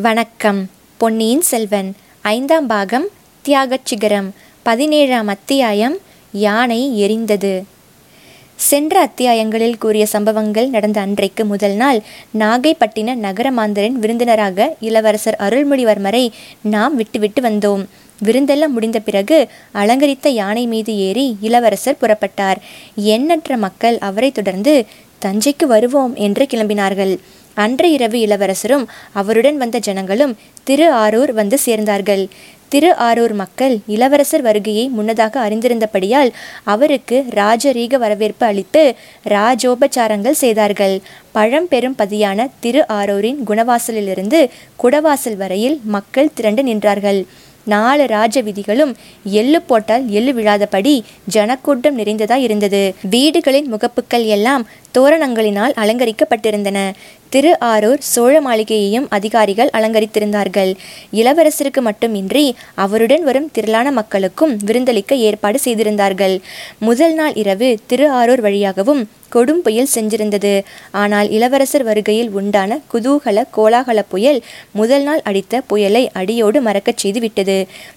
வணக்கம். பொன்னியின் செல்வன் ஐந்தாம் பாகம் தியாகச் சிகரம் பதினேழாம் அத்தியாயம் யானை எரிந்தது. சென்ற அத்தியாயங்களில் கூறிய சம்பவங்கள் நடந்த அன்றைக்கு முதல் நாள் நாகைப்பட்டின நகரமாந்தரின் விருந்தினராக இளவரசர் அருள்மொழிவர்மரை நாம் விட்டுவிட்டு வந்தோம். விருந்தெல்லாம் முடிந்த பிறகு அலங்கரித்த யானை மீது ஏறி இளவரசர் புறப்பட்டார். எண்ணற்ற மக்கள் அவரை தொடர்ந்து தஞ்சைக்கு வருவோம் என்று கிளம்பினார்கள். அன்று இரவு இளவரசரும் அவருடன் வந்த ஜனங்களும் திரு ஆரூர் வந்து சேர்ந்தார்கள். திரு ஆரூர் மக்கள் இளவரசர் வருகையை முன்னதாக அறிந்திருந்தபடியால் அவருக்கு ராஜரீக வரவேற்பு அளித்து ராஜோபச்சாரங்கள் செய்தார்கள். பழம்பெரும் பதியான திரு ஆரூரின் குணவாசலிலிருந்து குடவாசல் வரையில் மக்கள் திரண்டு நின்றார்கள். நாலு ராஜ விதிகளும் எள்ளு போட்டால் எள்ளு விழாதபடி ஜனக்கூட்டம் நிறைந்ததாய் இருந்தது. வீடுகளின் முகப்புக்கள் எல்லாம் தோரணங்களினால் அலங்கரிக்கப்பட்டிருந்தன. திரு ஆரூர் சோழ மாளிகையையும் அதிகாரிகள் அலங்கரித்திருந்தார்கள். இளவரசருக்கு மட்டுமின்றி அவருடன் வரும் திரளான மக்களுக்கும் விருந்தளிக்க ஏற்பாடு செய்திருந்தார்கள். முதல் நாள் இரவு திரு ஆரூர் வழியாகவும் கொடும் புயல் சென்றிருந்தது. ஆனால் இளவரசர் வருகையில் உண்டான குதூகல கோலாகல புயல் முதல் நாள் அடித்த புயலை அடியோடு மறக்கச் செய்து விட்டது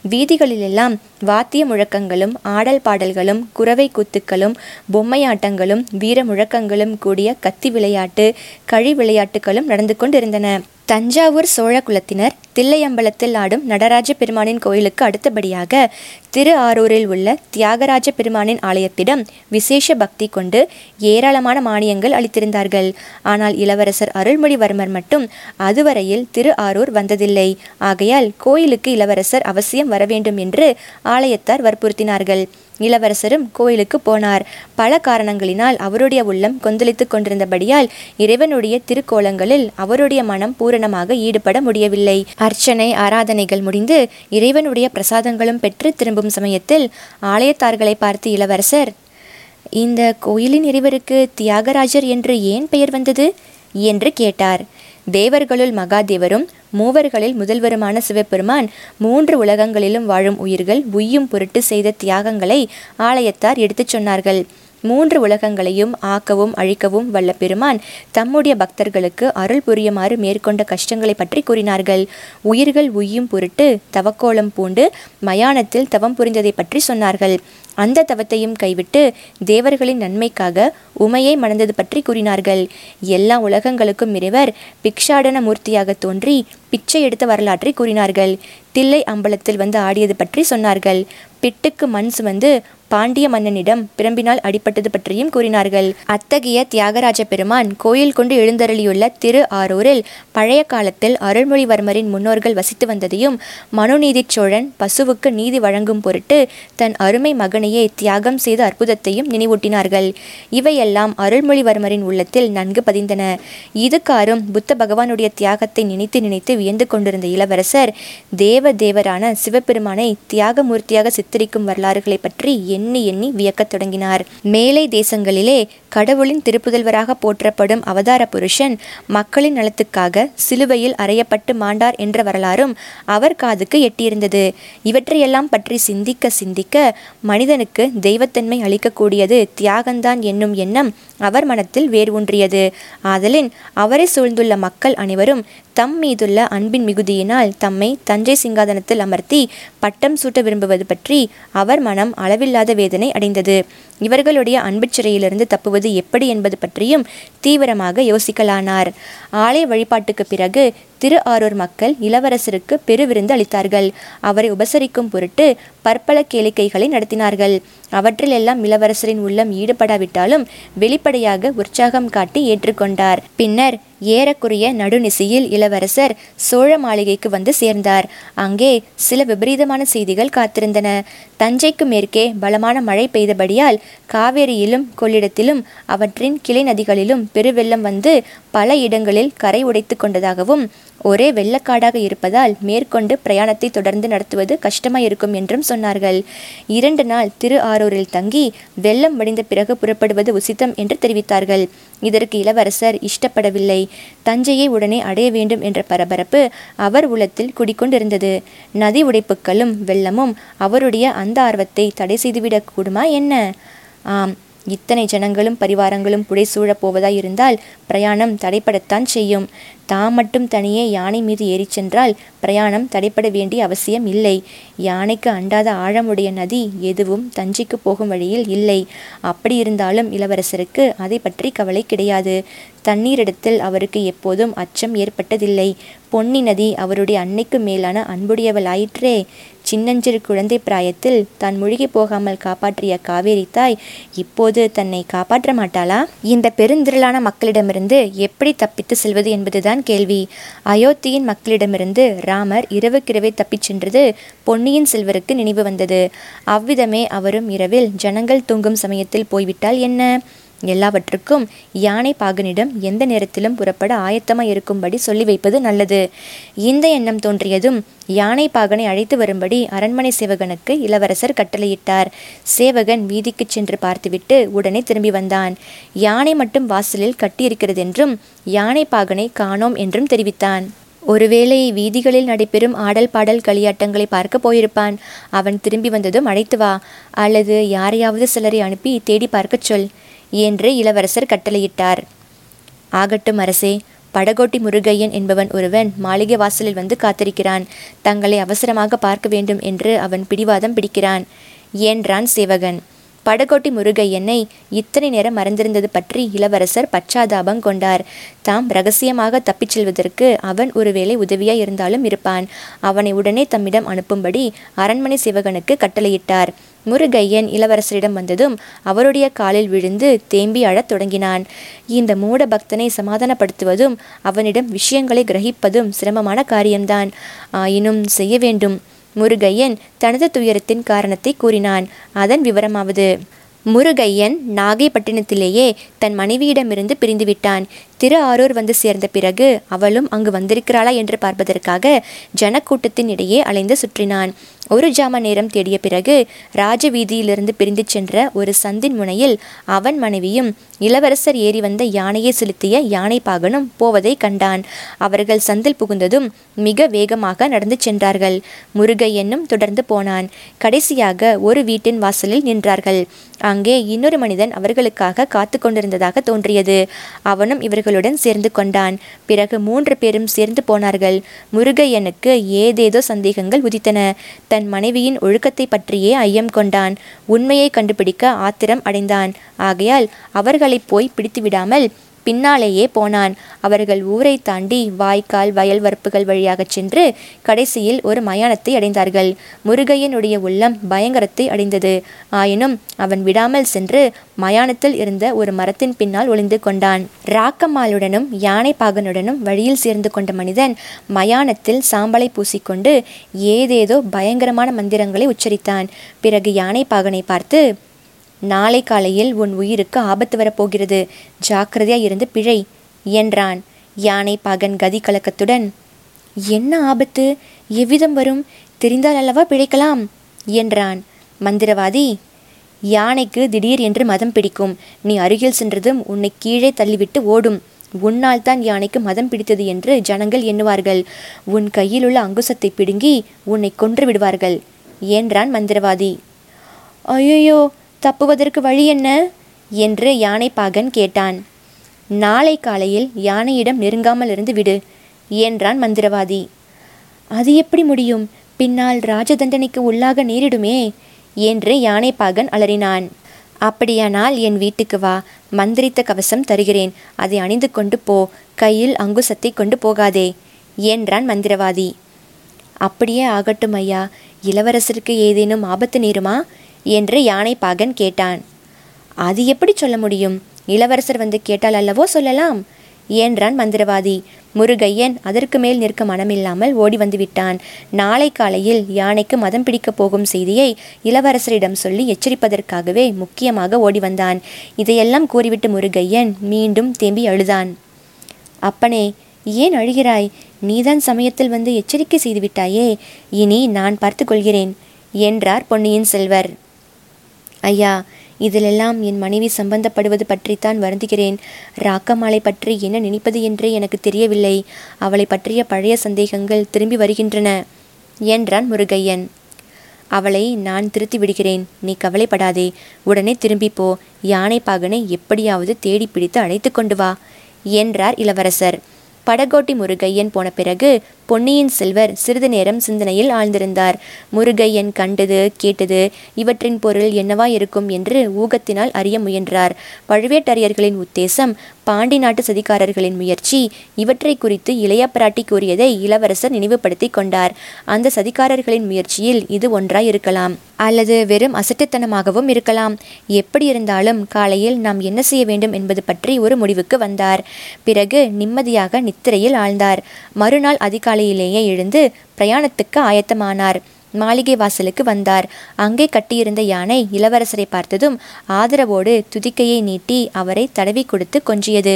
வீதிகளிலெல்லாம் வாத்திய முழக்கங்களும் ஆடல் பாடல்களும் குறவை கூத்துக்களும் பொம்மையாட்டங்களும் வீர முழக்கங்களும் கூடிய கத்தி விளையாட்டு கழி விளையாட்டுகளும் நடந்து கொண்டிருந்தன. தஞ்சாவூர் சோழ குலத்தினர் தில்லையம்பலத்தில் ஆடும் நடராஜ பெருமானின் கோயிலுக்கு அடுத்தபடியாக திரு ஆரூரில் உள்ள தியாகராஜ பெருமானின் ஆலயத்திடம் விசேஷ பக்தி கொண்டு ஏராளமான மானியங்கள் அளித்திருந்தார்கள். ஆனால் இளவரசர் அருள்மொழிவர்மர் மட்டும் அதுவரையில் திரு ஆரூர் வந்ததில்லை. ஆகையால் கோயிலுக்கு இளவரசர் அவசியம் வர வேண்டும் என்று ஆலயத்தார் வற்புறுத்தினார்கள். இளவரசரும் கோயிலுக்கு போனார். பல காரணங்களினால் அவருடைய உள்ளம் கொந்தளித்துக் கொண்டிருந்தபடியால் இறைவனுடைய திருக்கோலங்களில் அவருடைய மனம் பூரணமாக ஈடுபட முடியவில்லை. அர்ச்சனை ஆராதனைகள் முடிந்து இறைவனுடைய பிரசாதங்களும் பெற்று திரும்பும் சமயத்தில் ஆலயத்தார்களை பார்த்து இளவரசர் இந்த கோயிலின் இறைவருக்கு தியாகராஜர் என்று ஏன் பெயர் வந்தது? என்று கேட்டார். தேவர்களுள் மகாதேவரும் மூவர்களில் முதல்வருமான சிவபெருமான் மூன்று உலகங்களிலும் வாழும் உயிர்கள் உய்யும் பொருட்டு செய்த தியாகங்களை ஆலயத்தார் எடுத்துச் சொன்னார்கள். மூன்று உலகங்களையும் ஆக்கவும் அழிக்கவும் வல்ல பெருமான் தம்முடைய பக்தர்களுக்கு அருள் புரியுமாறு மேற்கொண்ட கஷ்டங்களை பற்றி கூறினார்கள். உயிர்கள் உய்யும் பொருட்டு தவக்கோலம் பூண்டு மயானத்தில் தவம் புரிந்ததை பற்றி சொன்னார்கள். அந்த தவத்தையும் கைவிட்டு தேவர்களின் நன்மைக்காக உமையை மணந்தது பற்றி கூறினார்கள். எல்லா உலகங்களுக்கும் இறைவர் பிக்ஷாடன மூர்த்தியாக தோன்றி பிச்சை எடுத்த வரலாற்றை கூறினார்கள். தில்லை அம்பலத்தில் வந்து ஆடியது பற்றி சொன்னார்கள். பிட்டுக்கு மண் சுமந்து பாண்டிய மன்னனிடம் பிரம்பினால் அடிப்பட்டது பற்றியும் கூறினார்கள். அத்தகைய தியாகராஜ பெருமான் கோயில் கொண்டு எழுந்தருளியுள்ள திரு ஆரூரில் பழைய காலத்தில் அருள்மொழிவர்மரின் முன்னோர்கள் வசித்து வந்ததையும் மனுநீதி சோழன் பசுவுக்கு நீதி வழங்கும் பொருட்டு தன் அருமை மகன் மகனையே தியாகம் செய்த அற்புதத்தையும் நினைவூட்டினார்கள். இவையெல்லாம் அருள்மொழிவர்மரின் உள்ளத்தில் நன்கு பதிந்தன. இதுக்காரும் புத்த பகவானுடைய தியாகத்தை நினைத்து நினைத்து வியந்து கொண்டிருந்த இளவரசர் தேவ தேவரான சிவபெருமானை தியாகமூர்த்தியாக சித்தரிக்கும் வரலாறுகளை பற்றி எண்ணி எண்ணி வியக்கத் தொடங்கினார். மேலை தேசங்களிலே கடவுளின் திருப்புதல்வராக போற்றப்படும் அவதார புருஷன் மக்களின் நலத்துக்காக சிலுவையில் அறையப்பட்டு மாண்டார் என்ற வரலாறும் அவர் காதுக்கு எட்டியிருந்தது. இவற்றையெல்லாம் பற்றி சிந்திக்க சிந்திக்க மனித மனிதனுக்கு தெய்வத்தன்மை அளிக்கக்கூடியது தியாகந்தான் என்னும் எண்ணம் அவர் மனத்தில் வேர் ஊன்றியது. ஆதலின் அவரை சூழ்ந்துள்ள மக்கள் அனைவரும் தம் மீதுள்ள அன்பின் மிகுதியினால் தம்மை தஞ்சை சிங்காதனத்தில் அமர்த்தி பட்டம் சூட்ட விரும்புவது பற்றி அவர் மனம் அளவில்லாத வேதனை அடைந்தது. இவர்களுடைய அன்பு சிறையிலிருந்து தப்புவது எப்படி என்பது பற்றியும் தீவிரமாக யோசிக்கலானார். ஆலய வழிபாட்டுக்கு பிறகு திரு ஆரூர் மக்கள் இளவரசருக்கு பெருவிருந்து அளித்தார்கள். அவரை உபசரிக்கும் பொருட்டு பற்பல கேளிக்கைகளை நடத்தினார்கள். matagal எல்லாம் இளவரசரின் உள்ளம் ஈடுபடாவிட்டாலும் வெளிப்படையாக உற்சாகம் காட்டி ஏற்றுக்கொண்டார். பின்னர் ஏறக்குறைய நடுநிசையில் இளவரசர் சோழ மாளிகைக்கு வந்து சேர்ந்தார். அங்கே சில விபரீதமான செய்திகள் காத்திருந்தன. தஞ்சைக்கு மேற்கே பலமான மழை பெய்தபடியால் காவேரியிலும் கொள்ளிடத்திலும் அவற்றின் கிளை நதிகளிலும் பெருவெள்ளம் வந்து பல இடங்களில் கரை உடைத்து கொண்டதாகவும் ஒரே வெள்ளக்காடாக இருப்பதால் மேற்கொண்டு பிரயாணத்தை தொடர்ந்து நடத்துவது கஷ்டமாயிருக்கும் என்றும் சொன்னார்கள். இரண்டு நாள் திரு ஆரூரில் தங்கி வெள்ளம் வடிந்த பிறகு புறப்படுவது உசித்தம் என்று தெரிவித்தார்கள். இதற்கு இளவரசர் இஷ்டப்படவில்லை. தஞ்சையை உடனே அடைய வேண்டும் என்ற பரபரப்பு அவர் உள்ளத்தில் குடிக்கொண்டிருந்தது நதி உடைப்புக்களும் வெள்ளமும் அவருடைய அந்த ஆர்வத்தை தடை செய்துவிடக்கூடுமா என்ன? ஆம் இத்தனை ஜனங்களும் பரிவாரங்களும் புடைசூழப் போவதாயிருந்தால் பிரயாணம் தடைப்படத்தான் செய்யும். தாம் மட்டும் தனியே யானை மீது ஏறிச் சென்றால் பிரயாணம் தடைப்பட வேண்டிய அவசியம் இல்லை. யானைக்கு அண்டாத ஆழமுடைய நதி எதுவும் தஞ்சைக்கு போகும் வழியில் இல்லை. அப்படி இருந்தாலும் இளவரசருக்கு அதை பற்றி கவலை கிடையாது. தண்ணீரிடத்தில் அவருக்கு எப்போதும் அச்சம் ஏற்பட்டதில்லை. பொன்னி நதி அவருடைய அன்னைக்கு மேலான அன்புடையவள் ஆயிற்றே சின்னஞ்சிறு குழந்தை பிராயத்தில் தான் முழுகி போகாமல் காப்பாற்றிய காவேரி தாய் இப்போது தன்னை காப்பாற்ற மாட்டாளா? இந்த பெருந்திரளான மக்களிடமிருந்து எப்படி தப்பித்து செல்வது என்பதுதான் கேள்வி. அயோத்தியின் மக்களிடமிருந்து ராமர் இரவுக்கிரவே தப்பிச் சென்றது பொன்னியின் செல்வருக்கு நினைவு வந்தது. அவ்விதமே அவரும் இரவில் ஜனங்கள் தூங்கும் சமயத்தில் போய்விட்டால் என்ன? எல்லாவற்றுக்கும் யானை பாகனிடம் எந்த நேரத்திலும் புறப்பட ஆயத்தமாய் இருக்கும்படி சொல்லி வைப்பது நல்லது. இந்த எண்ணம் தோன்றியதும் யானை பாகனை அழைத்து வரும்படி அரண்மனை சேவகனுக்கு இளவரசர் கட்டளையிட்டார். சேவகன் வீதிக்குச் சென்று பார்த்துவிட்டு உடனே திரும்பி வந்தான். யானை மட்டும் வாசலில் கட்டியிருக்கிறது என்றும் யானை பாகனை காணோம் என்றும் தெரிவித்தான். ஒருவேளை வீதிகளில் நடைபெறும் ஆடல் பாடல் களியாட்டங்களை பார்க்க போயிருப்பான். அவன் திரும்பி வந்ததும் அழைத்து வா. அல்லது யாரையாவது சிலரை அனுப்பி தேடி பார்க்கச் சொல். என்று இளவரசர் கட்டளையிட்டார். ஆகட்டும் அரசே படகோட்டி முருகையன் என்பவன் ஒருவன் மாளிகை வாசலில் வந்து காத்திருக்கிறான். தங்களை அவசரமாக பார்க்க வேண்டும் என்று அவன் பிடிவாதம் பிடிக்கிறான் என்றான் சேவகன். படகோட்டி முருகையனை இத்தனை நேரம் மறந்திருந்தது பற்றி இளவரசர் பச்சாதாபம் கொண்டார். தாம் ரகசியமாக தப்பிச் செல்வதற்கு அவன் ஒருவேளை உதவியாய் இருந்தாலும் இருப்பான். அவனை உடனே தம்மிடம் அனுப்பும்படி அரண்மனை சிவகனுக்கு கட்டளையிட்டார். முருகையன் இளவரசரிடம் வந்ததும் அவருடைய காலில் விழுந்து தேம்பி அழத் தொடங்கினான். இந்த மூட பக்தனை சமாதானப்படுத்துவதும் அவனிடம் விஷயங்களை கிரகிப்பதும் சிரமமான காரியம்தான். ஆயினும் செய்ய வேண்டும். முருகையன் தனது துயரத்தின் காரணத்தை கூறினான். அதன் விவரமாவது முருகையன் நாகைப்பட்டினத்திலேயே தன் மனைவியிடமிருந்து பிரிந்துவிட்டான். திரு ஆரூர் வந்து சேர்ந்த பிறகு அவளும் அங்கு வந்திருக்கிறாளா என்று பார்ப்பதற்காக ஜனக்கூட்டத்தின் இடையே அலைந்து சுற்றினான். ஒரு ஜாம நேரம் தேடிய பிறகு ராஜ வீதியிலிருந்து பிரிந்து சென்ற ஒரு சந்தின் முனையில் அவன் மனைவியும் இளவரசர் ஏறி வந்த யானையை செலுத்திய யானை பாகனும் போவதை கண்டான். அவர்கள் சந்தில் புகுந்ததும் மிக வேகமாக நடந்து சென்றார்கள். முருகையனும் தொடர்ந்து போனான். கடைசியாக ஒரு வீட்டின் வாசலில் நின்றார்கள். அங்கே இன்னொரு மனிதன் அவர்களுக்காக காத்து கொண்டிருந்ததாக தோன்றியது. அவனும் இவர்களுடன் சேர்ந்து கொண்டான். பிறகு மூன்று பேரும் சேர்ந்து போனார்கள். முருகையனுக்கு ஏதேதோ சந்தேகங்கள் உதித்தன. தன் மனைவியின் ஒழுக்கத்தை பற்றியே ஐயம் கொண்டான். உண்மையை கண்டுபிடிக்க ஆத்திரம் அடைந்தான். ஆகையால் அவர்களை போய் பிடித்துவிடாமல் பின்னாலேயே போனான். அவர்கள் ஊரை தாண்டி வாய்க்கால் வயல் வரப்புகள் வழியாகச் சென்று கடைசியில் ஒரு மயானத்தை அடைந்தார்கள். முருகையனுடைய உள்ளம் பயங்கரத்தை அடைந்தது. ஆயினும் அவன் விடாமல் சென்று மயானத்தில் இருந்த ஒரு மரத்தின் பின்னால் ஒளிந்து கொண்டான். ராக்கம்மாளுடனும் யானை பாகனுடனும் வழியில் சேர்ந்து கொண்ட மனிதன் மயானத்தில் சாம்பலை பூசிக்கொண்டு ஏதேதோ பயங்கரமான மந்திரங்களை உச்சரித்தான். பிறகு யானை பாகனை பார்த்து நாளை காலையில் உன் உயிருக்கு ஆபத்து வரப்போகிறது. ஜாக்கிரதையாக இருந்து பிழை என்றான் யானை பகன் கதி கலக்கத்துடன் என்ன ஆபத்து? எவ்விதம் வரும்? தெரிந்தால் அல்லவா பிழைக்கலாம்? என்றான். மந்திரவாதி யானைக்கு திடீர் என்று மதம் பிடிக்கும். நீ அருகில் சென்றதும் உன்னை கீழே தள்ளிவிட்டு ஓடும். உன்னால் தான் யானைக்கு மதம் பிடித்தது என்று ஜனங்கள் எண்ணுவார்கள். உன் கையில் உள்ள அங்குசத்தை பிடுங்கி உன்னை கொன்று விடுவார்கள் என்றான் மந்திரவாதி. ஐயோ தப்புவதற்கு வழி என்ன? என்று யானை பாகன் கேட்டான். நாளை காலையில் யானையிடம் நெருங்காமல் இருந்து விடு என்றான் மந்திரவாதி. அது எப்படி முடியும்? பின்னால் ராஜதண்டனைக்கு உள்ளாக நேரிடுமே என்று யானை பாகன் அலறினான். அப்படியானால் என் வீட்டுக்கு வா மந்திரித்த கவசம் தருகிறேன். அதை அணிந்து கொண்டு போ கையில் அங்குசத்தை கொண்டு போகாதே என்றான் மந்திரவாதி. அப்படியே ஆகட்டும் ஐயா இளவரசருக்கு ஏதேனும் ஆபத்து நேருமா? என்று யானை பாகன் கேட்டான். அது எப்படி சொல்ல முடியும்? இளவரசர் வந்து கேட்டால் அல்லவோ சொல்லலாம்? என்றான் மந்திரவாதி. முருகையன் அதற்கு மேல் நிற்க மனமில்லாமல் ஓடி வந்து விட்டான். நாளை காலையில் யானைக்கு மதம் பிடிக்கப் போகும் செய்தியை இளவரசரிடம் சொல்லி எச்சரிப்பதற்காகவே முக்கியமாக ஓடி வந்தான். இதையெல்லாம் கூறிவிட்டு முருகையன் மீண்டும் தேம்பி அழுதான். அப்பனே ஏன் அழுகிறாய்? நீதான் சமயத்தில் வந்து எச்சரிக்கை செய்துவிட்டாயே இனி நான் பார்த்து கொள்கிறேன் என்றார் பொன்னியின் செல்வர். ஐயா இதிலெல்லாம் என் மனைவி சம்பந்தப்படுவது பற்றித்தான் வருந்துகிறேன். ராக்கமாலை பற்றி என்ன நினைப்பது என்றே எனக்கு தெரியவில்லை. அவளை பற்றிய பழைய சந்தேகங்கள் திரும்பி வருகின்றன என்றான் முருகையன். அவளை நான் திருத்தி விடுகிறேன் நீ கவலைப்படாதே. உடனே திரும்பி போ யானை பாகனை எப்படியாவது தேடி பிடித்து அழைத்து கொண்டு வா என்றார் இளவரசர். படகோட்டி முருகையன் போன பிறகு பொன்னியின் செல்வர் சிறிது நேரம் சிந்தனையில் ஆழ்ந்திருந்தார். முருகையன் கண்டது கேட்டது இவற்றின் பொருள் என்னவா இருக்கும்? என்று ஊகத்தினால் அறிய முயன்றார். பழுவேட்டரையர்களின் உத்தேசம் பாண்டி நாட்டு சதிகாரர்களின் முயற்சி இவற்றை குறித்து இளைய பிராட்டி கூறியதை இளவரசர் நினைவுபடுத்தி கொண்டார். அந்த சதிகாரர்களின் முயற்சியில் இது ஒன்றாய் இருக்கலாம் அல்லது வெறும் அசட்டுத்தனமாகவும் இருக்கலாம். எப்படி இருந்தாலும் காலையில் நாம் என்ன செய்ய வேண்டும் என்பது பற்றி ஒரு முடிவுக்கு வந்தார். பிறகு நிம்மதியாக நித்திரையில் ஆழ்ந்தார். மறுநாள் அதிகாலை காலையிலேயே எழுந்து பிரயாணத்துக்கு ஆயத்தமானார். மாளிகை வாசலுக்கு வந்தார். அங்கே கட்டியிருந்த யானை இளவரசரை பார்த்ததும் ஆதரவோடு துதிக்கையை நீட்டி அவரை தடவி கொடுத்து கொஞ்சியது.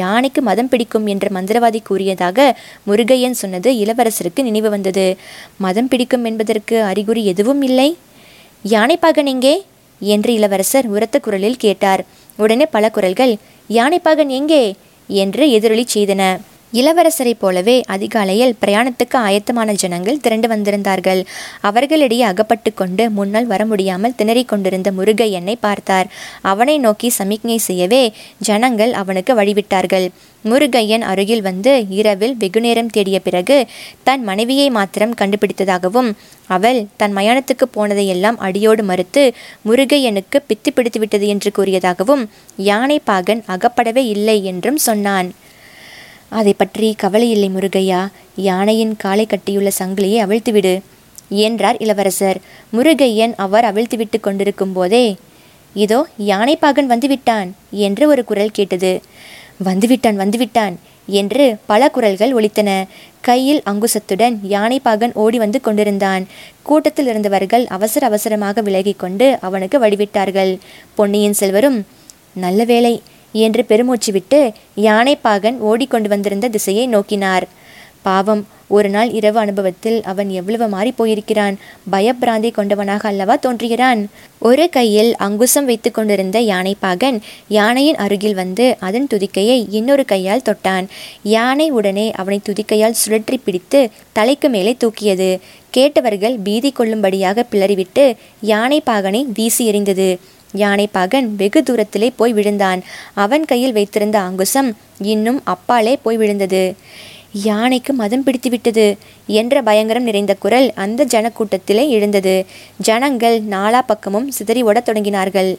யானைக்கு மதம் பிடிக்கும் என்று மந்திரவாதி கூறியதாக முருகையன் சொன்னது இளவரசருக்கு நினைவு வந்தது. மதம் பிடிக்கும் என்பதற்கு அறிகுறி எதுவும் இல்லை? யானைப்பாகன் எங்கே? என்று இளவரசர் உரத்த குரலில் கேட்டார். உடனே பல குரல்கள் யானைப்பாகன் எங்கே? என்று எதிரொலி செய்தன. இளவரசரைப் போலவே அதிகாலையில் பிரயாணத்துக்கு ஆயத்தமான ஜனங்கள் திரண்டு வந்திருந்தார்கள். அவர்களிடையே அகப்பட்டு கொண்டு முன்னால் வர முடியாமல் திணறிக் கொண்டிருந்த முருகையனை பார்த்தார். அவனை நோக்கி சமிக்ஞை செய்யவே ஜனங்கள் அவனுக்கு வழிவிட்டார்கள். முருகையன் அருகில் வந்து இரவில் வெகுநேரம் தேடிய பிறகு தன் மனைவியை மாத்திரம் கண்டுபிடித்ததாகவும் அவள் தன் மயானத்துக்கு போனதையெல்லாம் அடியோடு மறுத்து முருகையனுக்கு பித்து பிடித்து விட்டது என்று கூறியதாகவும் யானை பாகன் அகப்படவே இல்லை என்றும் சொன்னான். அதை பற்றி கவலையில்லை முருகையா. யானையின் காலை கட்டியுள்ள சங்கிலியை அவிழ்த்துவிடு என்றார் இளவரசர். முருகையன் அவர் அவிழ்த்துவிட்டு கொண்டிருக்கும் போதே இதோ யானைப்பாகன் வந்துவிட்டான் என்று ஒரு குரல் கேட்டது. வந்துவிட்டான் வந்துவிட்டான் என்று பல குரல்கள் ஒலித்தன. கையில் அங்குசத்துடன் யானைப்பாகன் ஓடி வந்து கொண்டிருந்தான். கூட்டத்தில் இருந்தவர்கள் அவசர அவசரமாக விலகிக் கொண்டு அவனுக்கு வழிவிட்டார்கள். பொன்னியின் செல்வரும் நல்ல வேலை என்று பெருமூச்சு விட்டு யானைப்பாகன் ஓடிக்கொண்டு வந்திருந்த திசையை நோக்கினார். பாவம் ஒரு நாள் இரவு அனுபவத்தில் அவன் எவ்வளவு மாறி போயிருக்கிறான் பயப்பிராந்தி கொண்டவனாக அல்லவா தோன்றுகிறான்? ஒரு கையில் அங்குசம் வைத்து கொண்டிருந்த யானைப்பாகன் யானையின் அருகில் வந்து அதன் துதிக்கையை இன்னொரு கையால் தொட்டான். யானை உடனே அவனை துதிக்கையால் சுழற்றி பிடித்து தலைக்கு மேலே தூக்கியது. கேட்டவர்கள் பீதி கொள்ளும்படியாக பிளறிவிட்டு யானைப்பாகனை வீசி எறிந்தது. யானை பகன் வெகு தூரத்திலே போய் விழுந்தான். அவன் கையில் வைத்திருந்த அங்குசம் இன்னும் அப்பாலே போய் விழுந்தது. யானைக்கு மதம் பிடித்துவிட்டது என்ற பயங்கரம் நிறைந்த குரல் அந்த ஜனக்கூட்டத்திலே எழுந்தது. ஜனங்கள் நாலா பக்கமும் சிதறி ஓடத் தொடங்கினார்கள்.